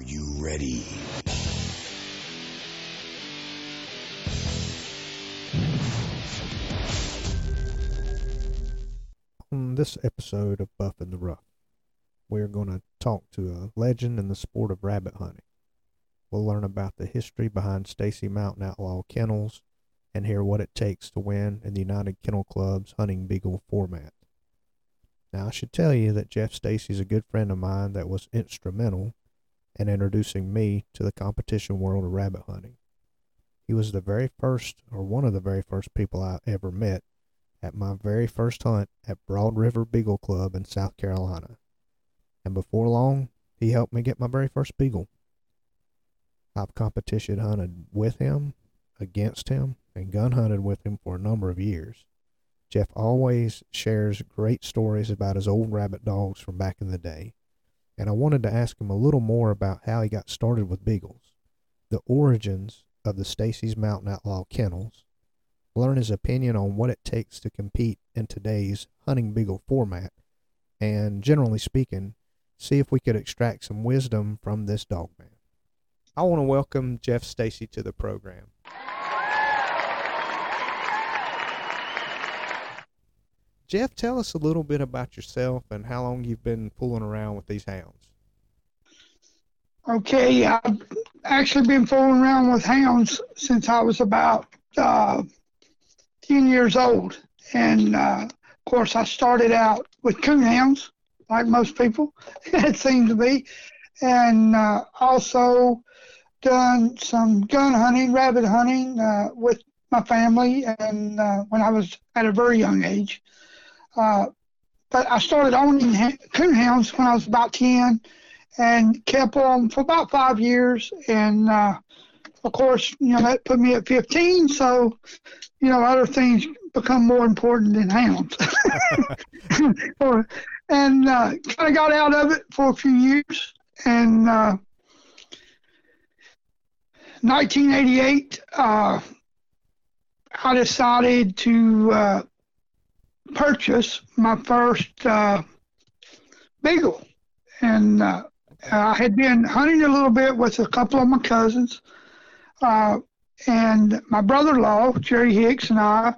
Are you ready? On this episode of Buff in the Rough, we're going to talk to a legend in the sport of rabbit hunting. We'll learn about the history behind Stacy Mountain Outlaw Kennels and hear what it takes to win in the United Kennel Club's hunting beagle format. Now, I should tell you that Jeff Stacy is a good friend of mine that was instrumental in introducing me to the competition world of rabbit hunting. He was the very first, or one of the very first people I ever met at my very first hunt at Broad River Beagle Club in South Carolina. And before long, he helped me get my very first beagle. I've competition hunted with him, against him, and gun hunted with him for a number of years. Jeff always shares great stories about his old rabbit dogs from back in the day, and I wanted to ask him a little more about how he got started with beagles, the origins of the Stacy's Mountain Outlaw Kennels, learn his opinion on what it takes to compete in today's hunting beagle format, and generally speaking, see if we could extract some wisdom from this dog man. I want to welcome Jeff Stacy to the program. Jeff, tell us a little bit about yourself and how long you've been fooling around with these hounds. Okay, I've actually been fooling around with hounds since I was about uh, 10 years old. And uh, of course, I started out with coon hounds, like most people, it seems to be. And uh, also done some gun hunting, rabbit hunting uh, with my family, and uh, when I was at a very young age. Uh, but I started owning ha- coon hounds when I was about 10 and kept them for about five years. And uh, of course, you know, that put me at 15. So, you know, other things become more important than hounds. and uh, kind of got out of it for a few years. And uh, 1988, uh, I decided to uh, purchase my first uh, beagle. And uh, I had been hunting a little bit with a couple of my cousins. Uh, and my brother in law, Jerry Hicks, and I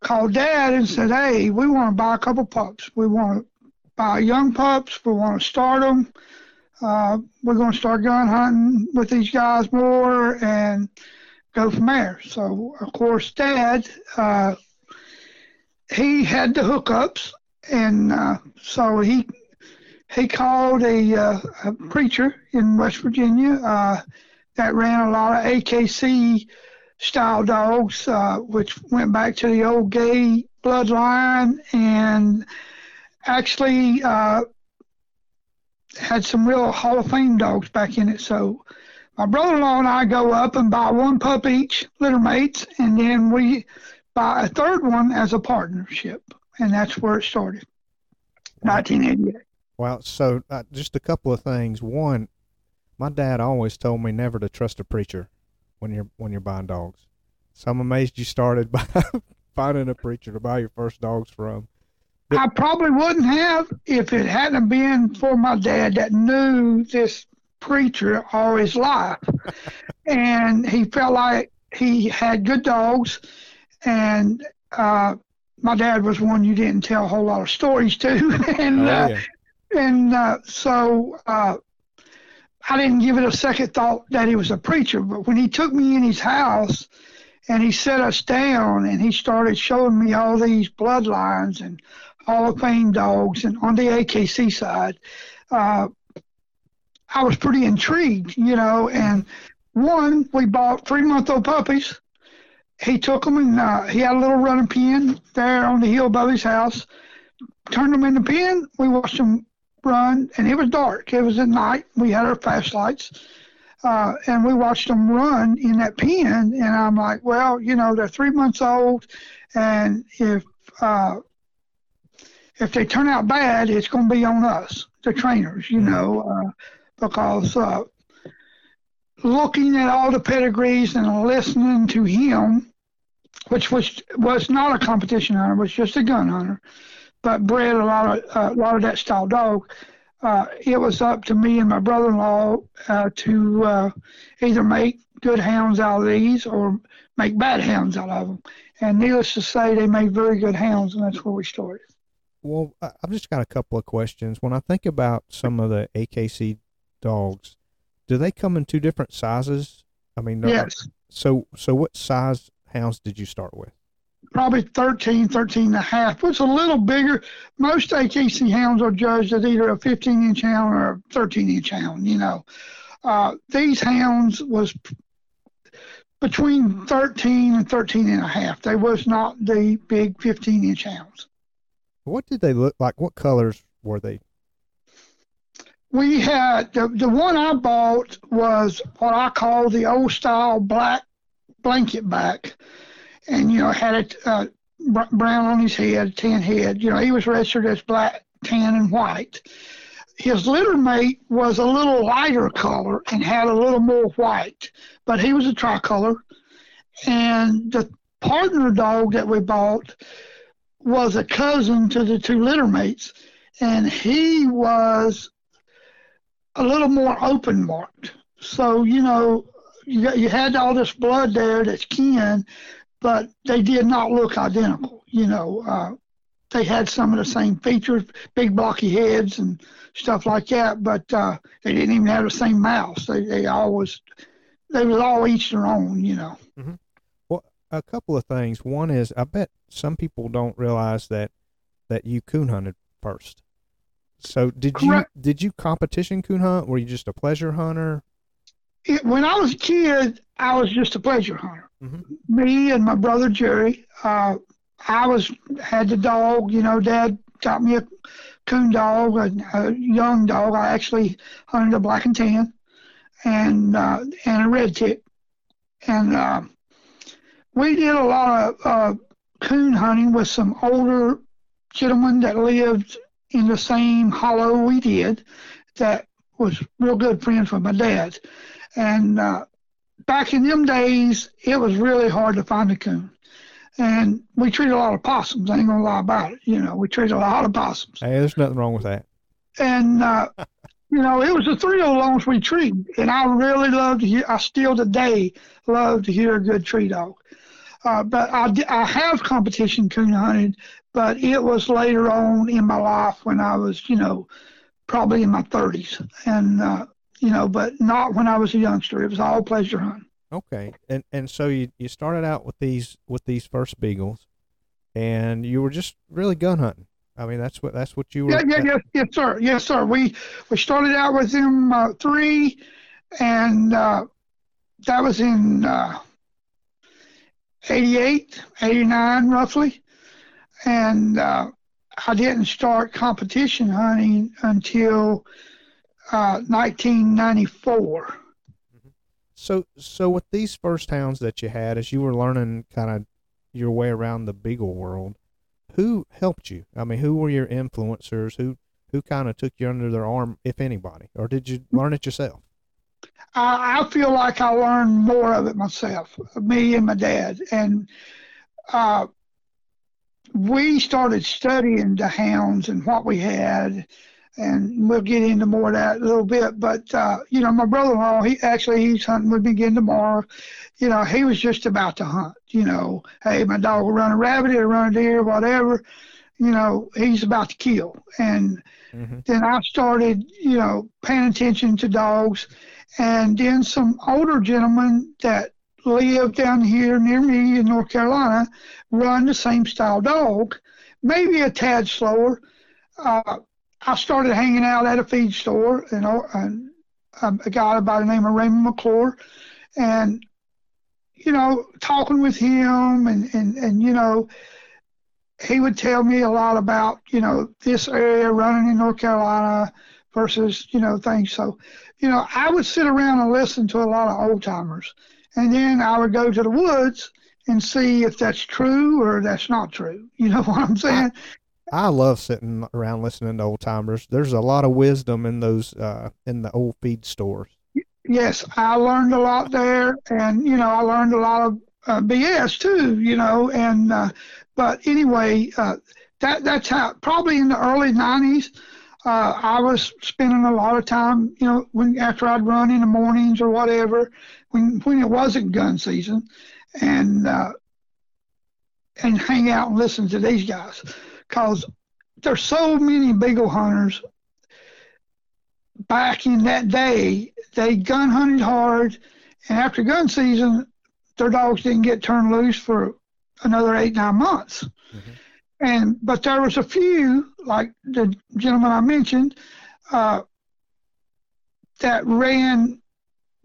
called dad and said, Hey, we want to buy a couple pups. We want to buy young pups. We want to start them. Uh, we're going to start gun hunting with these guys more and go from there. So, of course, dad, uh, he had the hookups, and uh, so he he called a, uh, a preacher in West Virginia uh, that ran a lot of AKC style dogs, uh, which went back to the old gay bloodline and actually uh, had some real Hall of Fame dogs back in it. So my brother-in-law and I go up and buy one pup each, litter mates, and then we buy a third one as a partnership, and that's where it started. 1988. Well, so uh, just a couple of things. One, my dad always told me never to trust a preacher when you're when you're buying dogs. So I'm amazed you started by finding a preacher to buy your first dogs from. But, I probably wouldn't have if it hadn't been for my dad that knew this preacher all his life, and he felt like he had good dogs, and uh, my dad was one you didn't tell a whole lot of stories to, and oh, uh, and uh, so uh, I didn't give it a second thought that he was a preacher. But when he took me in his house and he set us down and he started showing me all these bloodlines and Hall of Fame dogs and on the AKC side, uh, I was pretty intrigued, you know. And one, we bought three month old puppies. He took them and uh, he had a little running pen there on the hill above his house. Turned them in the pen. We watched them run, and it was dark. It was at night. We had our flashlights, uh, and we watched them run in that pen. And I'm like, well, you know, they're three months old, and if uh, if they turn out bad, it's going to be on us, the trainers, you know, uh, because uh, looking at all the pedigrees and listening to him, which was was not a competition hunter, was just a gun hunter, but bred a lot of uh, a lot of that style dog. uh, it was up to me and my brother-in-law uh, to uh, either make good hounds out of these or make bad hounds out of them. And needless to say, they made very good hounds, and that's where we started. Well, I've just got a couple of questions. When I think about some of the AKC dogs, do they come in two different sizes? I mean, yes. So, so what size hounds did you start with? Probably 13, 13 and a half. It's a little bigger. Most AKC hounds are judged as either a 15 inch hound or a 13 inch hound, you know. Uh, these hounds was between 13 and 13 and a half. They was not the big 15 inch hounds. What did they look like? What colors were they? We had the the one I bought was what I call the old style black blanket back, and you know had a uh, brown on his head, tan head. You know he was registered as black, tan, and white. His litter mate was a little lighter color and had a little more white, but he was a tricolor. And the partner dog that we bought was a cousin to the two litter mates, and he was a little more open marked. So you know, you you had all this blood there that's kin, but they did not look identical. You know, uh, they had some of the same features, big blocky heads and stuff like that, but uh, they didn't even have the same mouths. They they always they was all each their own. You know. Mm-hmm a couple of things. One is I bet some people don't realize that that you coon hunted first. So did Correct. you did you competition coon hunt? Were you just a pleasure hunter? It, when I was a kid, I was just a pleasure hunter. Mm-hmm. Me and my brother Jerry. Uh, I was had the dog. You know, Dad got me a coon dog, a, a young dog. I actually hunted a black and tan, and uh, and a red tick, and uh, we did a lot of uh, coon hunting with some older gentlemen that lived in the same hollow we did that was real good friends with my dad. And uh, back in them days, it was really hard to find a coon. And we treated a lot of possums. I ain't gonna lie about it. You know, we treated a lot of possums. Hey, there's nothing wrong with that. And uh, you know, it was a thrill long as we treated. And I really love to hear. I still today love to hear a good tree dog. Uh, but I, I have competition coon hunted, but it was later on in my life when I was, you know, probably in my 30s. And, uh, you know, but not when I was a youngster. It was all pleasure hunting. Okay. And and so you, you started out with these with these first beagles and you were just really gun hunting. I mean, that's what that's what you were. Yeah, yeah, yes, yes, sir, yes, sir. We we started out with them uh, three, and uh, that was in uh, 88, 89 roughly. And uh, I didn't start competition hunting until uh, 1994. So, so with these first hounds that you had, as you were learning kind of your way around the beagle world, who helped you? I mean, who were your influencers? Who who kind of took you under their arm, if anybody, or did you learn it yourself? I, I feel like I learned more of it myself, me and my dad. And uh, we started studying the hounds and what we had, and we'll get into more of that a little bit. But uh, you know, my brother-in-law, he actually he's hunting with me again tomorrow. You know, he was just about to hunt. You know, hey, my dog will run a rabbit, or run a deer, whatever. You know, he's about to kill. And mm-hmm. then I started, you know, paying attention to dogs and then some older gentlemen that live down here near me in North Carolina run the same style dog, maybe a tad slower. Uh, I started hanging out at a feed store, you know, and um, a guy by the name of Raymond McClure, and you know, talking with him, and and and you know, he would tell me a lot about you know this area running in North Carolina versus you know things. So you know, I would sit around and listen to a lot of old timers, and then I would go to the woods and see if that's true or that's not true. You know what I'm saying? I, I love sitting around listening to old timers. There's a lot of wisdom in those uh, in the old feed stores. Yes, I learned a lot there, and you know, I learned a lot of uh, BS too. You know, and uh, but anyway, uh, that that's how probably in the early '90s uh, I was spending a lot of time, you know, when after I'd run in the mornings or whatever, when when it wasn't gun season, and uh, and hang out and listen to these guys, cause there's so many beagle hunters back in that day. They gun hunted hard, and after gun season, their dogs didn't get turned loose for another eight nine months. Mm-hmm. And but there was a few, like the gentleman I mentioned, uh, that ran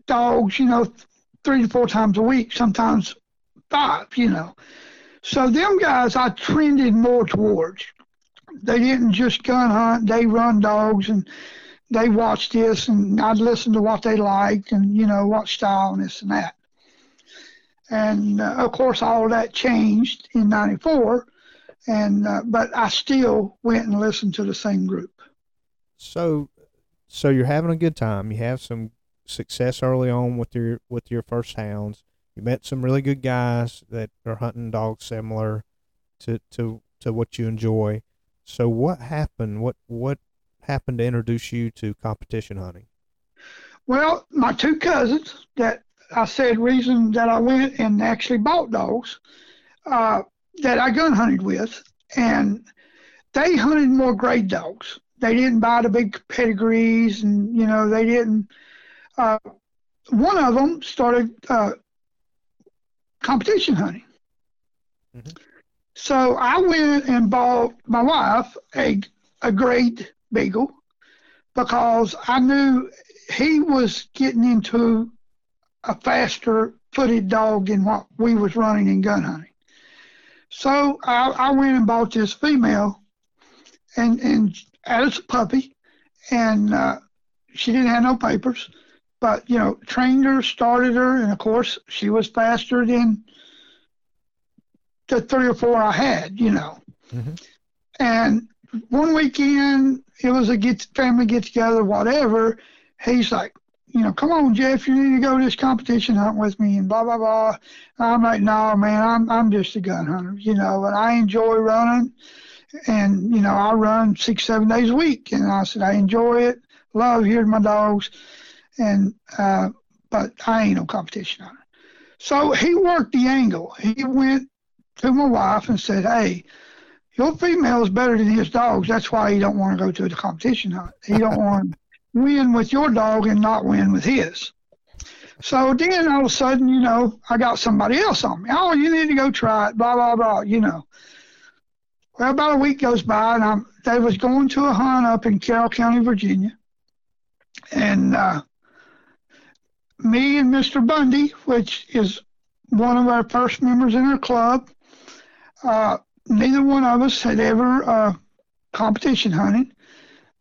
dogs, you know, three to four times a week, sometimes five, you know. So them guys I trended more towards. They didn't just gun hunt; they run dogs and they watched this, and I'd listen to what they liked, and you know what style and this and that. And uh, of course, all that changed in '94 and uh, but I still went and listened to the same group. So, so you're having a good time. You have some success early on with your with your first hounds. You met some really good guys that are hunting dogs similar to to to what you enjoy. So, what happened? What what happened to introduce you to competition hunting? Well, my two cousins that I said reason that I went and actually bought dogs. Uh, that I gun hunted with, and they hunted more grade dogs. They didn't buy the big pedigrees, and you know they didn't. Uh, one of them started uh, competition hunting. Mm-hmm. So I went and bought my wife a a grade beagle because I knew he was getting into a faster footed dog than what we was running in gun hunting. So I, I went and bought this female, and and as a puppy, and uh, she didn't have no papers, but you know trained her, started her, and of course she was faster than the three or four I had, you know. Mm-hmm. And one weekend it was a get family get together, whatever. He's like, you know, come on, Jeff, you need to go to this competition hunt with me and blah blah blah. I'm like, no, man, I'm I'm just a gun hunter, you know, and I enjoy running, and you know, I run six seven days a week, and I said I enjoy it, love hearing my dogs, and uh, but I ain't no competition hunter. So he worked the angle. He went to my wife and said, hey. Your female is better than his dogs. That's why he don't want to go to the competition hunt. He don't want win with your dog and not win with his. So then all of a sudden, you know, I got somebody else on me. Oh, you need to go try it, blah, blah, blah, you know. Well, about a week goes by, and I'm, they was going to a hunt up in Carroll County, Virginia. And uh, me and Mr. Bundy, which is one of our first members in our club, uh, neither one of us had ever uh, competition hunted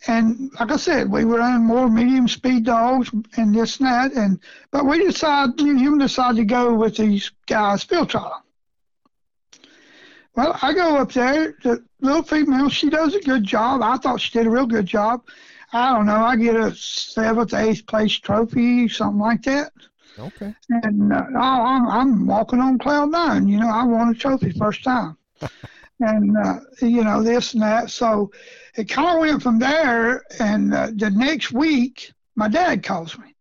and like I said, we were on more medium speed dogs and this and that. And but we decided, me and him decided to go with these guys field trial. Well, I go up there. The little female, she does a good job. I thought she did a real good job. I don't know. I get a seventh, eighth place trophy, something like that. Okay. And uh, I'm, I'm walking on cloud nine. You know, I won a trophy first time. and uh, you know this and that. So it kind of went from there. And uh, the next week, my dad calls me,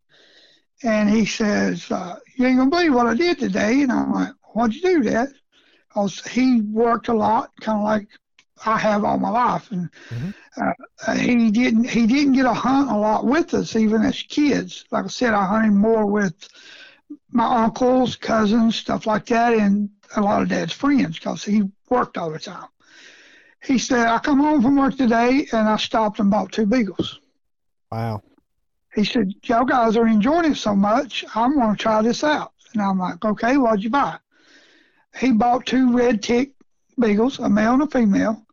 and he says, uh, "You ain't gonna believe what I did today." And I'm like, "What'd you do, Dad?" Because he worked a lot, kind of like I have all my life, and mm-hmm. uh, he didn't he didn't get to hunt a lot with us, even as kids. Like I said, I hunted more with my uncles, cousins, stuff like that, and a lot of Dad's friends because he worked all the time. He said, I come home from work today and I stopped and bought two beagles. Wow. He said, Y'all guys are enjoying it so much, I'm going to try this out. And I'm like, Okay, what'd you buy? He bought two red tick beagles, a male and a female,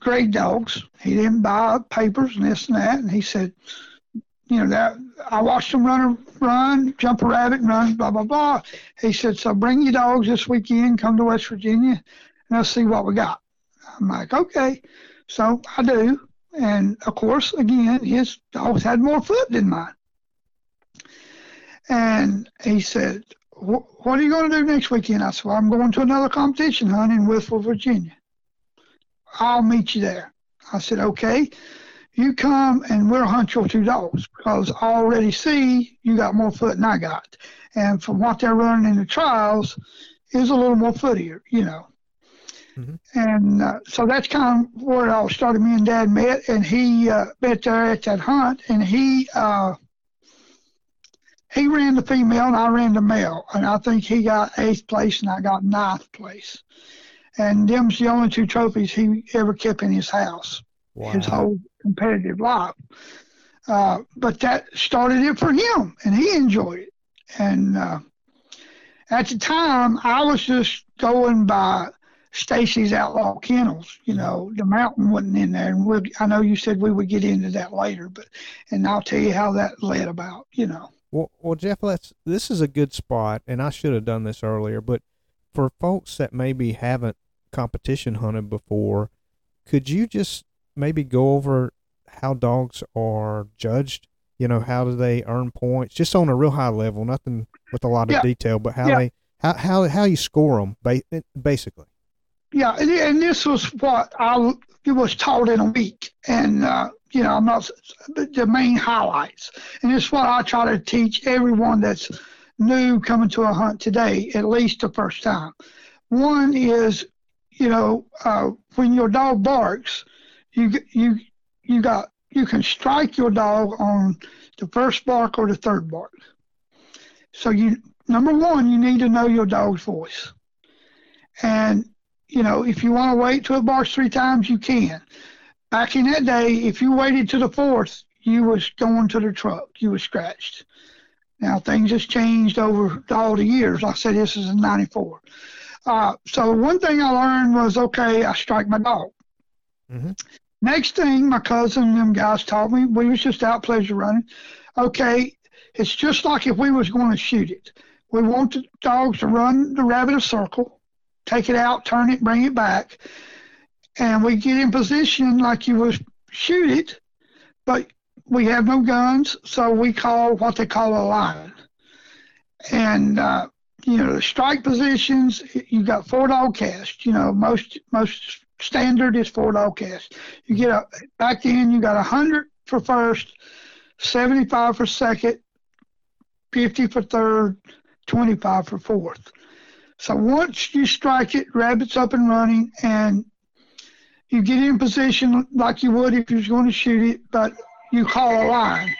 great dogs. He didn't buy papers and this and that. And he said, you know, that I watched them run, run, jump a rabbit, and run, blah blah blah. He said, so bring your dogs this weekend, come to West Virginia, and let's see what we got. I'm like, okay. So I do. And of course, again, his dogs had more foot than mine. And he said, what are you going to do next weekend? I said, well, I'm going to another competition hunt in Wytheville, Virginia. I'll meet you there. I said, okay. you come and we'll hunt your two dogs because I already see you got more foot than I got. And from what they're running in the trials, is a little more footier, you know. Mm-hmm. And uh, so that's kind of where it all started. Me and Dad met, and he uh, met there at that hunt, and he uh, he ran the female, and I ran the male, and I think he got eighth place, and I got ninth place. And them's the only two trophies he ever kept in his house, wow. his whole competitive life. Uh, but that started it for him, and he enjoyed it. And uh, at the time, I was just going by Stacy's Outlaw Kennels. You know, the mountain wasn't in there, and we I know you said we would get into that later, but and I'll tell you how that led about. You know. Well, well, Jeff, let's. This is a good spot, and I should have done this earlier. But for folks that maybe haven't competition hunted before, could you just maybe go over how dogs are judged? You know, how do they earn points? Just on a real high level, nothing with a lot of yeah. detail, but how yeah. they how how how you score them, basically. Yeah, and, this was what I was taught in a week, and uh, you know, I'm not the main highlights, and it's what I try to teach everyone that's new coming to a hunt today, at least the first time. One is, you know, uh, when your dog barks, you you you got you can strike your dog on the first bark or the third bark. So you number one, you need to know your dog's voice, and you know, if you want to wait till it barks three times, you can. Back in that day, if you waited to the fourth, you was going to the truck. You was scratched. Now things has changed over all the years. Like I said this is in '94. Uh, so one thing I learned was okay, I strike my dog. Mm-hmm. Next thing, my cousin and them guys taught me, we was just out pleasure running. Okay, it's just like if we was going to shoot it. We want the dogs to run the rabbit a circle take it out, turn it, bring it back, and we get in position like you would shoot it, but we have no guns, so we call what they call a line. And uh, you know, the strike positions, you got four dog cast. You know, most most standard is four dog cast. You get a back in, you got a hundred for first, seventy five for second, fifty for third, twenty five for fourth. So once you strike it, rabbit's up and running, and you get in position like you would if you was going to shoot it, but you call a line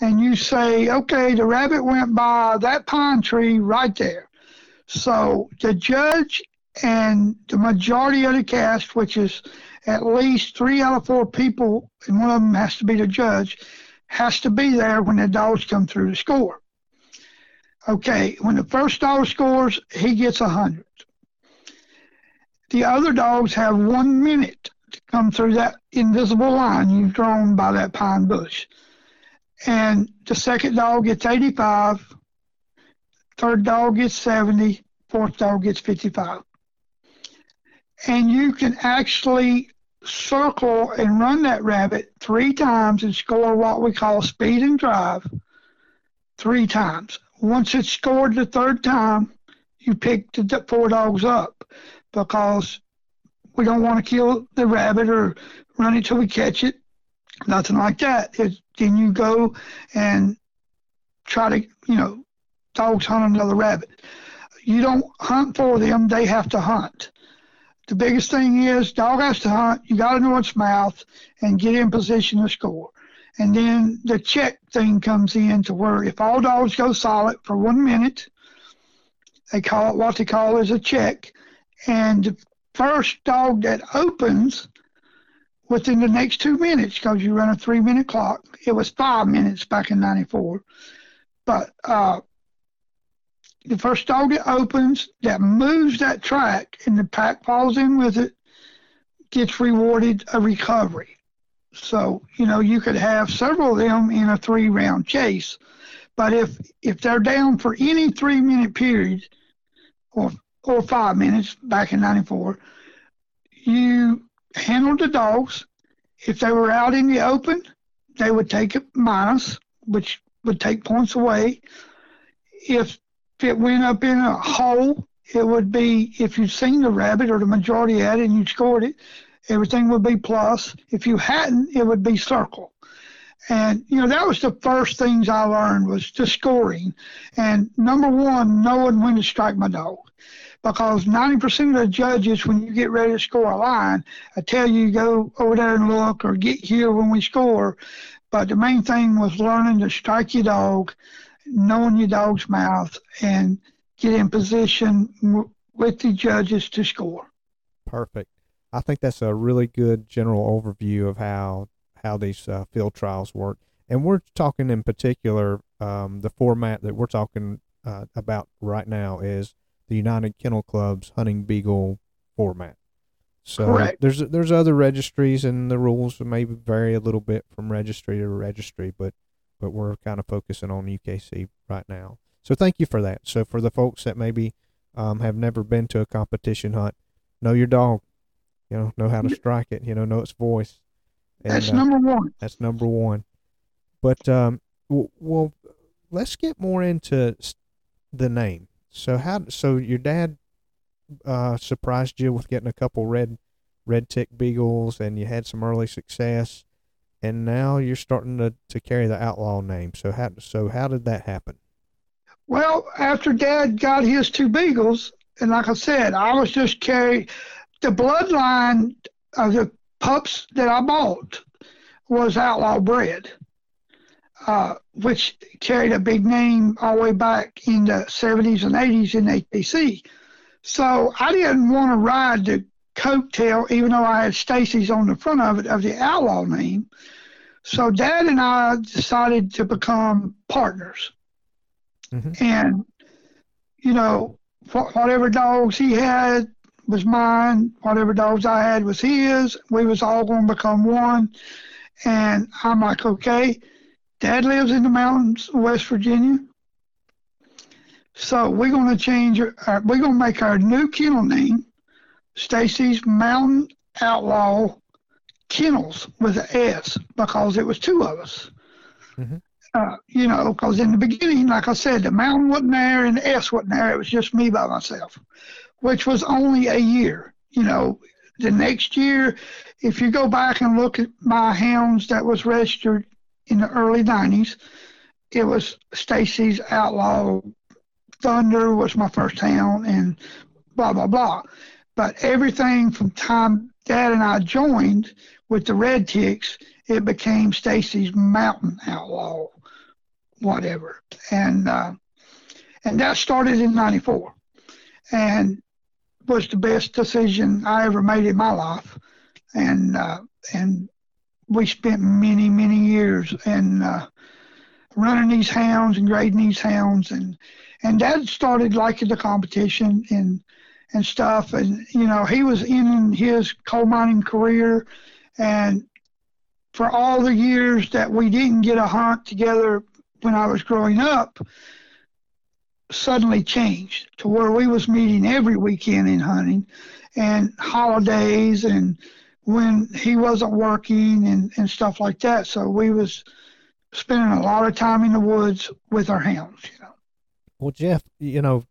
and you say, okay, the rabbit went by that pine tree right there. So the judge and the majority of the cast, which is at least three out of four people, and one of them has to be the judge, has to be there when the dogs come through the score. Okay, when the first dog scores, he gets a 100. The other dogs have one minute to come through that invisible line you've drawn by that pine bush. And the second dog gets 85, third dog gets 70, fourth dog gets 55. And you can actually circle and run that rabbit three times and score what we call speed and drive three times once it's scored the third time, you pick the four dogs up because we don't want to kill the rabbit or run it till we catch it. Nothing like that. It, then you go and try to, you know, dogs hunt another rabbit. You don't hunt for them, they have to hunt. The biggest thing is dog has to hunt, you got to know its mouth and get in position to score. And then the check thing comes in to where if all dogs go silent for one minute, they call it what they call is a check. And the first dog that opens within the next two minutes, because you run a three minute clock, it was five minutes back in 94. But uh, the first dog that opens that moves that track and the pack falls in with it gets rewarded a recovery. So, you know, you could have several of them in a three round chase. But if if they're down for any three minute period or or five minutes back in ninety four, you handled the dogs. If they were out in the open, they would take a minus, which would take points away. If it went up in a hole, it would be if you'd seen the rabbit or the majority had it and you scored it, everything would be plus. If you hadn't, it would be circle. And you know that was the first things I learned was the scoring, and number one, knowing when to strike my dog, because 90% of the judges, when you get ready to score a line, I tell you go over there and look or get here when we score. But the main thing was learning to strike your dog, knowing your dog's mouth, and get in position with the judges to score. Perfect. I think that's a really good general overview of how how these uh, field trials work. And we're talking in particular, um, the format that we're talking uh, about right now is the United Kennel Club's hunting beagle format. So Correct. there's there's other registries and the rules may vary a little bit from registry to registry, but but we're kind of focusing on UKC right now. So thank you for that. So for the folks that maybe um, have never been to a competition hunt, know your dog, you know, know how to strike it, you know, know its voice. And, that's uh, number one. That's number one. But um, w- well, let's get more into the name. So how? So your dad uh, surprised you with getting a couple red red tick beagles, and you had some early success, and now you're starting to, to carry the outlaw name. So how? So how did that happen? Well, after Dad got his two beagles, and like I said, I was just carrying the bloodline of the pups that I bought was outlaw bred, uh, which carried a big name all the way back in the 70s and 80s in AKC. So I didn't want to ride the coattail, even though I had Stacy's on the front of it, of the outlaw name. So Dad and I decided to become partners. Mm-hmm. And, you know, whatever dogs he had, was mine. Whatever dogs I had was his. We was all going to become one. And I'm like, okay, Dad lives in the mountains of West Virginia. So we're going to change, our, we're going to make our new kennel name Stacy's Mountain Outlaw Kennels with an S because it was two of us. Mm-hmm. Uh, you know, because in the beginning, like I said, the mountain wasn't there and the S wasn't there. It was just me by myself which was only a year. You know, the next year, if you go back and look at my hounds that was registered in the early 90s, it was Stacy's Outlaw Thunder was my first hound and blah, blah, blah. But everything from time Dad and I joined with the Red Ticks, it became Stacy's Mountain Outlaw, whatever. And, uh, and that started in 94. And was the best decision I ever made in my life, and uh, and we spent many many years and uh, running these hounds and grading these hounds, and and Dad started liking the competition and and stuff, and you know he was in his coal mining career, and for all the years that we didn't get a hunt together when I was growing up, suddenly changed to where we was meeting every weekend in hunting and holidays and when he wasn't working and, and stuff like that. So we was spending a lot of time in the woods with our hounds, you know. Well, Jeff, you know,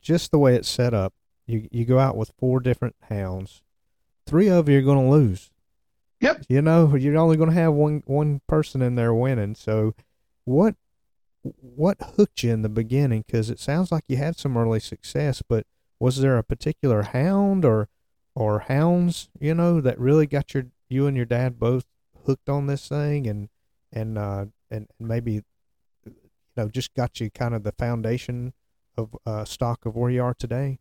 just the way it's set up, you you go out with four different hounds. Three of you are going to lose. Yep. You know, you're only going to have one one person in there winning. So, what what hooked you in the beginning? Because it sounds like you had some early success, but was there a particular hound or or hounds, you know, that really got your you and your dad both hooked on this thing and and uh and, maybe you know just got you kind of the foundation of uh, stock of where you are today?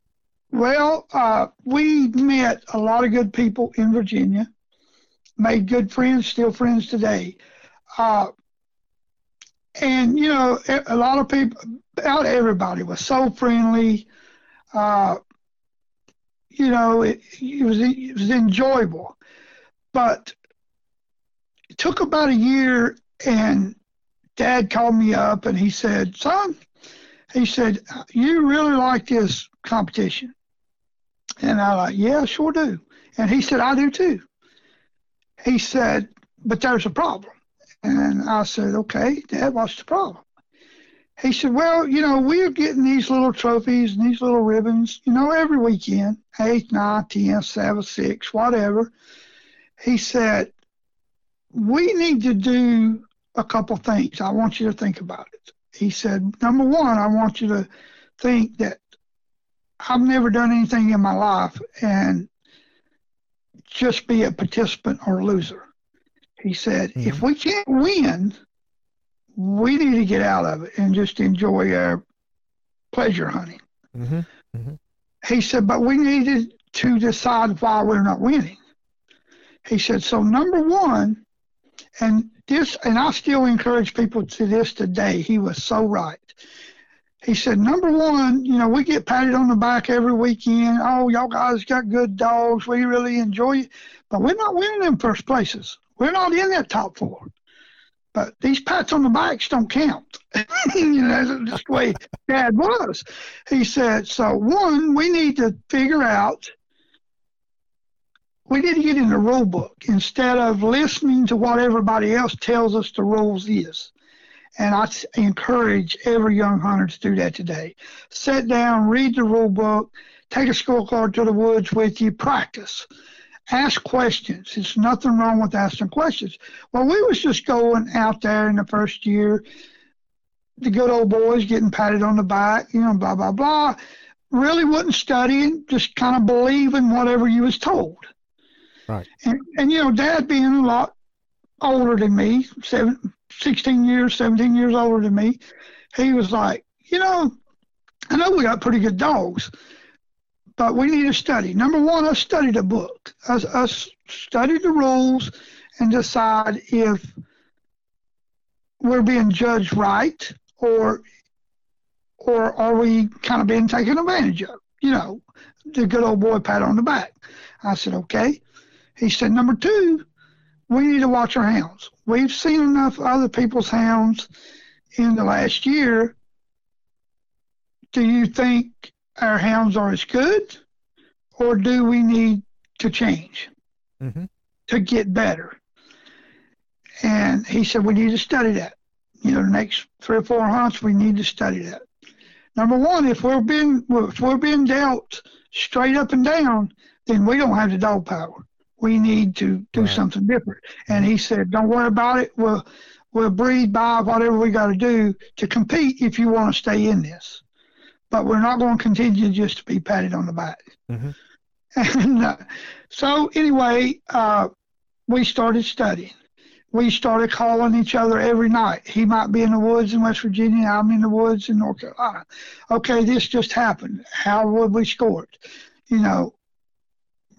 Well, uh, we met a lot of good people in Virginia, made good friends, still friends today. Uh, and you know, a lot of people, about everybody was so friendly. Uh, you know, it, it was it was enjoyable, but it took about a year, and Dad called me up and he said, "Son," he said, "You really like this competition?" And I like, "Yeah, sure do." And he said, "I do too." He said, "But there's a problem." And I said, okay, Dad, what's the problem? he said, Well, you know, we're getting these little trophies and these little ribbons, you know, every weekend, eight, nine, ten, seven, six, whatever. He said, We need to do a couple things. I want you to think about it. He said, Number one, I want you to think that I've never done anything in my life and just be a participant or a loser. He said, mm-hmm. if we can't win, we need to get out of it and just enjoy our pleasure hunting. Mm-hmm. Mm-hmm. He said, but we needed to decide why we're not winning. He said, so number one, and this, and I still encourage people to this today. He was so right. He said, number one, you know, we get patted on the back every weekend. Oh, y'all guys got good dogs. We really enjoy it. But we're not winning them first places. We're not in that top four. But these pats on the backs don't count. you know, that's the way Dad was. He said, so one, we need to figure out, we need to get in the rule book instead of listening to what everybody else tells us the rules is. And I encourage every young hunter to do that today. Sit down, read the rule book, take a scorecard to the woods with you, practice ask questions. There's nothing wrong with asking questions. Well, we was just going out there in the first year, the good old boys getting patted on the back, you know, blah blah blah. Really wasn't studying, just kind of believing whatever you was told. Right. And and you know, Dad being a lot older than me, seven, 16 years, 17 years older than me, he was like, you know, I know we got pretty good dogs, but we need to study. Number one, I studied the book. I, I studied the rules and decide if we're being judged right or or are we kind of being taken advantage of? You know, the good old boy pat on the back. I said, okay. He said, number two, we need to watch our hounds. We've seen enough other people's hounds in the last year. Do you think our hounds are as good, or do we need to change mm-hmm. to get better? And he said, we need to study that. You know, the next three or four hunts, we need to study that. Number one, if we're being if we're being dealt straight up and down, then we don't have the dog power. We need to do right. something different. And he said, don't worry about it. We'll we'll breed by whatever we got to do to compete if you want to stay in this but we're not going to continue just to be patted on the back. Mm-hmm. And uh, so, anyway, uh, we started studying. We started calling each other every night. He might be in the woods in West Virginia. I'm in the woods in North Carolina. Okay, this just happened. How would we score it? You know,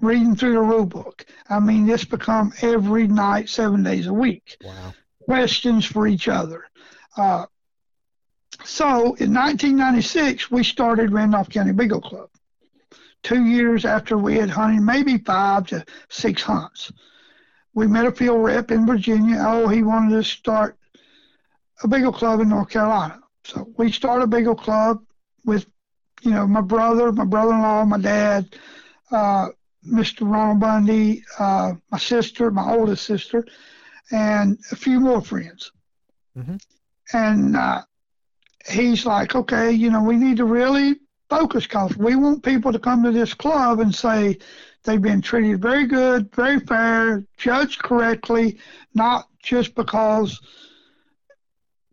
reading through the rule book. I mean, this become every night, seven days a week. Wow. Questions for each other. Uh, so in 1996, we started Randolph County Beagle Club. Two years after we had hunted maybe five to six hunts. We met a field rep in Virginia. Oh, he wanted to start a Beagle Club in North Carolina. So we started a Beagle Club with, you know, my brother, my brother-in-law, my dad, uh, Mr. Ronald Bundy, uh, my sister, my oldest sister, and a few more friends. Mm-hmm. And uh, he's like, okay, you know, we need to really focus because we want people to come to this club and say they've been treated very good, very fair, judged correctly, not just because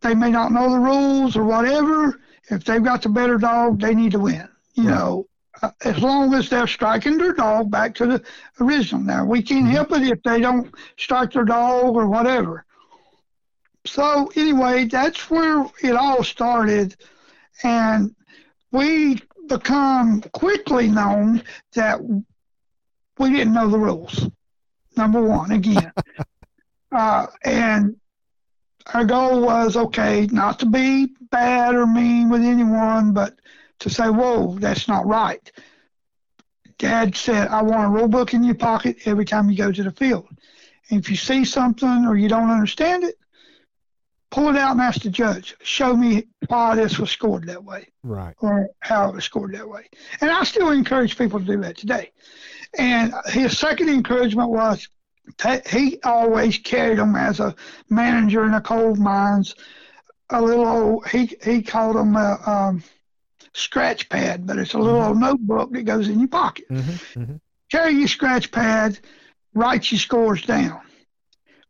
they may not know the rules or whatever. If they've got the better dog, they need to win. You right. know, uh, as long as they're striking their dog back to the original. Now we can't mm-hmm. help it if they don't strike their dog or whatever so anyway, that's where it all started, and we become quickly known that we didn't know the rules. Number one, again, uh, and our goal was okay, not to be bad or mean with anyone, but to say, "Whoa, that's not right." Dad said, "I want a rule book in your pocket every time you go to the field." And if you see something or you don't understand it, pull it out and ask the judge, show me why this was scored that way. Right. Or how it was scored that way. And I still encourage people to do that today. And his second encouragement was he always carried them as a manager in the coal mines. a little old, he he called them a um, scratch pad, but it's a little old notebook that goes in your pocket. Mm-hmm. Mm-hmm. Carry your scratch pad, write your scores down.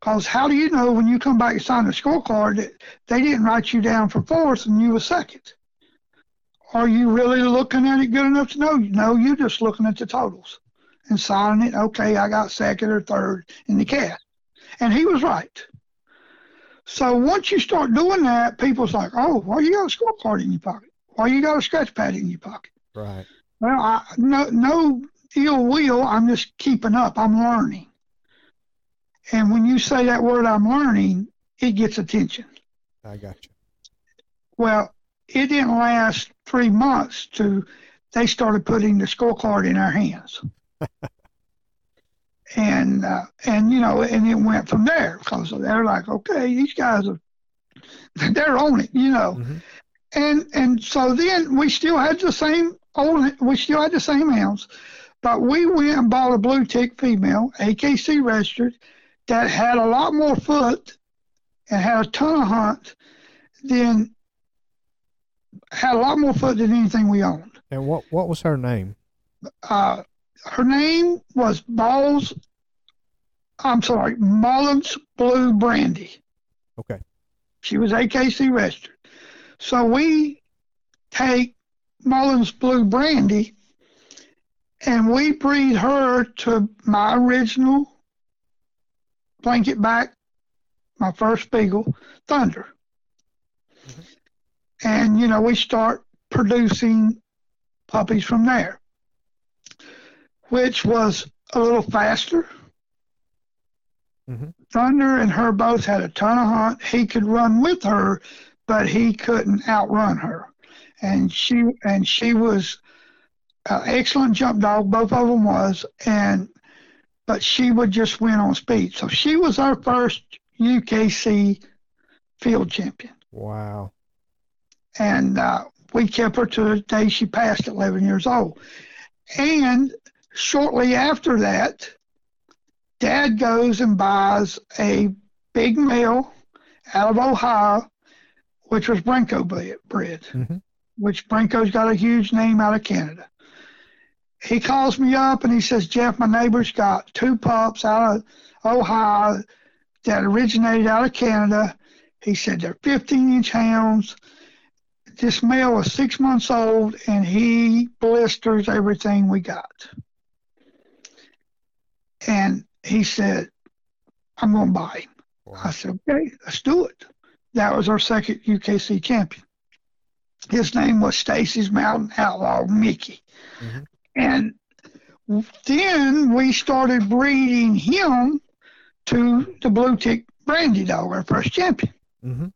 Because how do you know when you come back and sign the scorecard that they didn't write you down for fourth and you were second? Are you really looking at it good enough to know? No, you're just looking at the totals and signing it. Okay, I got second or third in the cast. And he was right. So once you start doing that, people's like, oh, well, you got a scorecard in your pocket. Why you got a scratch pad in your pocket? Right. Well, I, no, no ill will. I'm just keeping up. I'm learning. And when you say that word, I'm learning, it gets attention. I got you. Well, it didn't last three months to they started putting the scorecard in our hands. and uh, and you know, and it went from there because they're like, okay, these guys are they're on it, you know. Mhm. And and so then we still had the same old we still had the same hounds, but we went and bought a blue tick female, AKC registered, that had a lot more foot and had a ton of hunt than had a lot more foot than anything we owned. And what what was her name? Uh, her name was Balls. I'm sorry, Mullins Blue Brandy. Okay. She was AKC registered. So we take Mullins Blue Brandy and we breed her to my original blanket back, my first beagle, Thunder. And, you know, we start producing puppies from there, which was a little faster. Mhm. Thunder and her both had a ton of hunt. He could run with her, but he couldn't outrun her. And she and she was an excellent jump dog. Both of them was, and but she would just win on speed. So she was our first UKC field champion Wow. and uh, we kept her to the day she passed 11 years old. And shortly after that, Dad goes and buys a big male out of Ohio, which was Bronco bre- bred, Mhm. which Bronco's got a huge name out of Canada. He calls me up and he says, Jeff, my neighbor's got two pups out of Ohio that originated out of Canada. He said they're 15 inch hounds this male was six months old and he blisters everything we got. And he said, I'm going to buy him. I said, okay, let's do it. That was our second UKC champion. His name was Stacy's Mountain Outlaw Mickey. Mhm. And then we started breeding him to the Blue Tick Brandy dog, our first champion Mhm.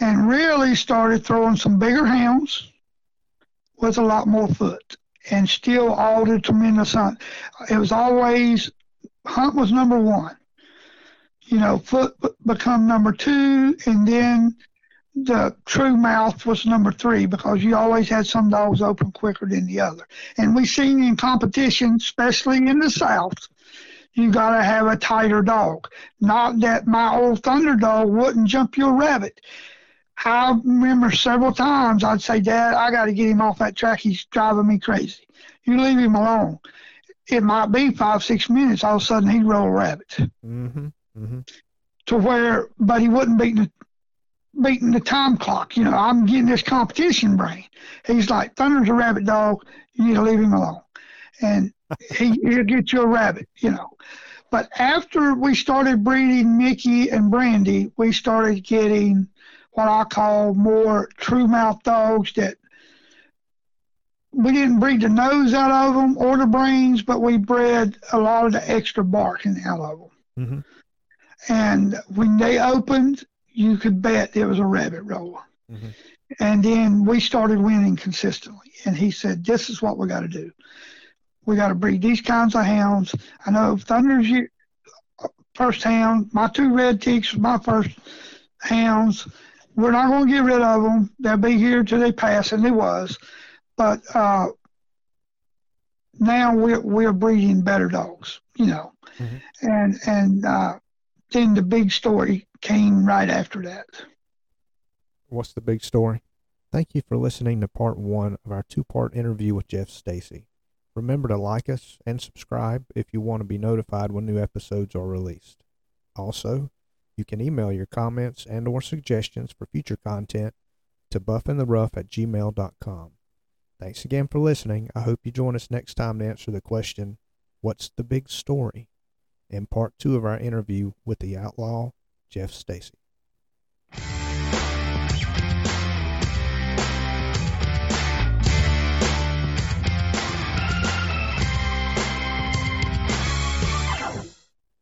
and really started throwing some bigger hounds with a lot more foot and still all the tremendous hunt. It was always hunt was number one. You know, foot become number two, and then the true mouth was number three because you always had some dogs open quicker than the other. And we seen in competition, especially in the South, you got to have a tighter dog. Not that my old Thunder dog wouldn't jump your rabbit. I remember several times I'd say, Dad, I got to get him off that track. He's driving me crazy. You leave him alone. It might be five, six minutes. All of a sudden, he'd roll a rabbit Mhm. Mhm. to where, but he wouldn't beat the beating the time clock. You know, I'm getting this competition brain. He's like, Thunder's a rabbit dog. You need to leave him alone, and he, he'll get you a rabbit. You know. But after we started breeding Mickey and Brandy, we started getting what I call more true mouth dogs that we didn't breed the nose out of them or the brains, but we bred a lot of the extra bark barking out of them. Mhm. And when they opened, you could bet it was a rabbit roller. Mhm. And then we started winning consistently. And he said, This is what we got to do. We got to breed these kinds of hounds. I know Thunder's your first hound. My two red ticks was my first hounds. We're not going to get rid of them. They'll be here till they pass, and they was. But uh, now we're we're breeding better dogs, you know. Mhm. And and uh, then the big story came right after that. What's the big story? Thank you for listening to part one of our two part interview with Jeff Stacy. Remember to like us and subscribe if you want to be notified when new episodes are released. Also, you can email your comments and or suggestions for future content to buffintherough at gmail.com. Thanks again for listening. I hope you join us next time to answer the question, What's the big story? In part two of our interview with the outlaw, Jeff Stacy.